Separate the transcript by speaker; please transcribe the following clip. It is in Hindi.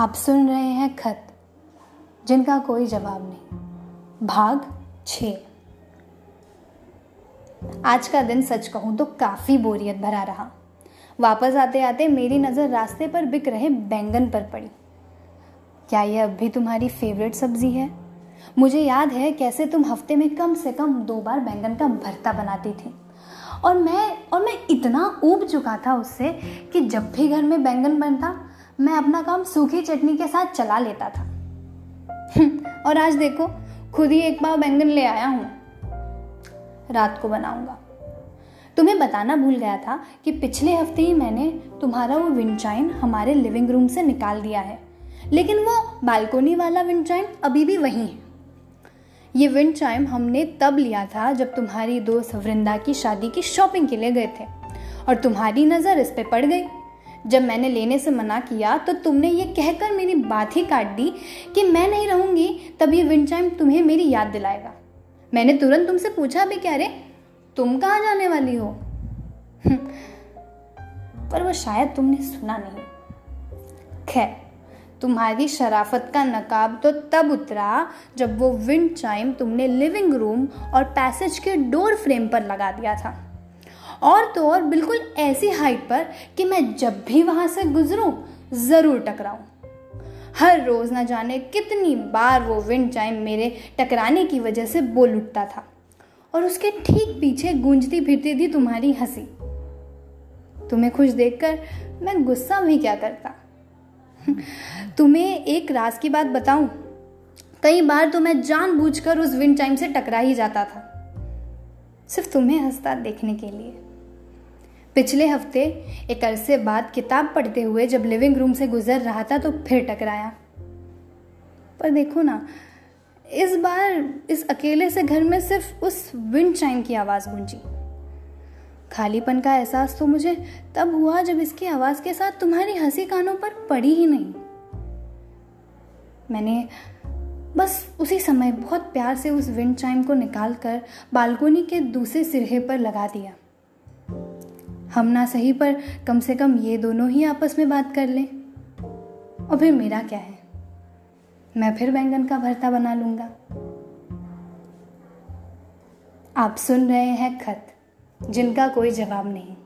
Speaker 1: आप सुन रहे हैं खत, जिनका कोई जवाब नहीं। भाग छ। आज का दिन सच कहूँ तो काफ़ी बोरियत भरा रहा। वापस आते आते मेरी नज़र रास्ते पर बिक रहे बैंगन पर पड़ी। क्या यह अब भी तुम्हारी फेवरेट सब्ज़ी है? मुझे याद है कैसे तुम हफ़्ते में कम से कम दो बार बैंगन का भरता बनाती थी। और मैं और मैं इतना ऊब चुका था उससे कि जब भी घर में बैंगन बनता मैं अपना काम सूखी चटनी के साथ चला लेता था। और आज देखो, खुद ही एक बार बैंगन ले आया हूँ। रात को बनाऊँगा। तुम्हें बताना भूल गया था कि पिछले हफ़्ते ही मैंने तुम्हारा वो विंडचाइन हमारे लिविंग रूम से निकाल दिया है। लेकिन वो बालकोनी वाला विंडचाइन अभी भी वहीं है। ये विंड चाइम हमने तब लिया था जब तुम्हारी दोस्त वृंदा की शादी की शॉपिंग के लिए गए थे। और तुम्हारी नज़र इस पे पड़ गई। जब मैंने लेने से मना किया तो तुमने ये कहकर मेरी बात ही काट दी कि मैं नहीं रहूँगी, तब ये विंड चाइम तुम्हें मेरी याद दिलाएगा। मैंने तुरंत तुमसे पूछा भी क्या रे तुम कहाँ जाने वाली हो? पर वो शायद तुमने सुना नहीं। खैर, तुम्हारी शराफत का नकाब तो तब उतरा जब वो विंड चाइम तुमने लिविंग रूम और पैसेज के डोर फ्रेम पर लगा दिया था। और तो और बिल्कुल ऐसी हाइट पर कि मैं जब भी वहाँ से गुजरूं, ज़रूर टकराऊं। हर रोज न जाने कितनी बार वो विंड चाइम मेरे टकराने की वजह से बोल उठता था और उसके ठीक पीछे गूंजती फिरती थी तुम्हारी हँसी। तुम्हें खुश देखकर मैं गुस्सा भी क्या करता? तुम्हें एक राज की बात बताऊँ? कई बार तो मैं जानबूझकर उस विंड टाइम से टकरा ही जाता था, सिर्फ़ तुम्हें हंसता देखने के लिए। पिछले हफ़्ते एक अरसे बाद किताब पढ़ते हुए जब लिविंग रूम से गुजर रहा था तो फिर टकराया। पर देखो ना, इस बार इस अकेले से घर में सिर्फ़ उस विंड चाइम की आवाज़ गूंजी। खालीपन का एहसास तो मुझे तब हुआ जब इसकी आवाज़ के साथ तुम्हारी हँसी कानों पर पड़ी ही नहीं। मैंने बस उसी समय बहुत प्यार से उस विंड चाइम को निकाल कर बालकोनी के दूसरे सिरहे पर लगा दिया। हम ना सही, पर कम से कम ये दोनों ही आपस में बात कर लें। और फिर मेरा क्या है? मैं फिर बैंगन का भरता बना लूँगा। आप सुन रहे हैं खत, जिनका कोई जवाब नहीं।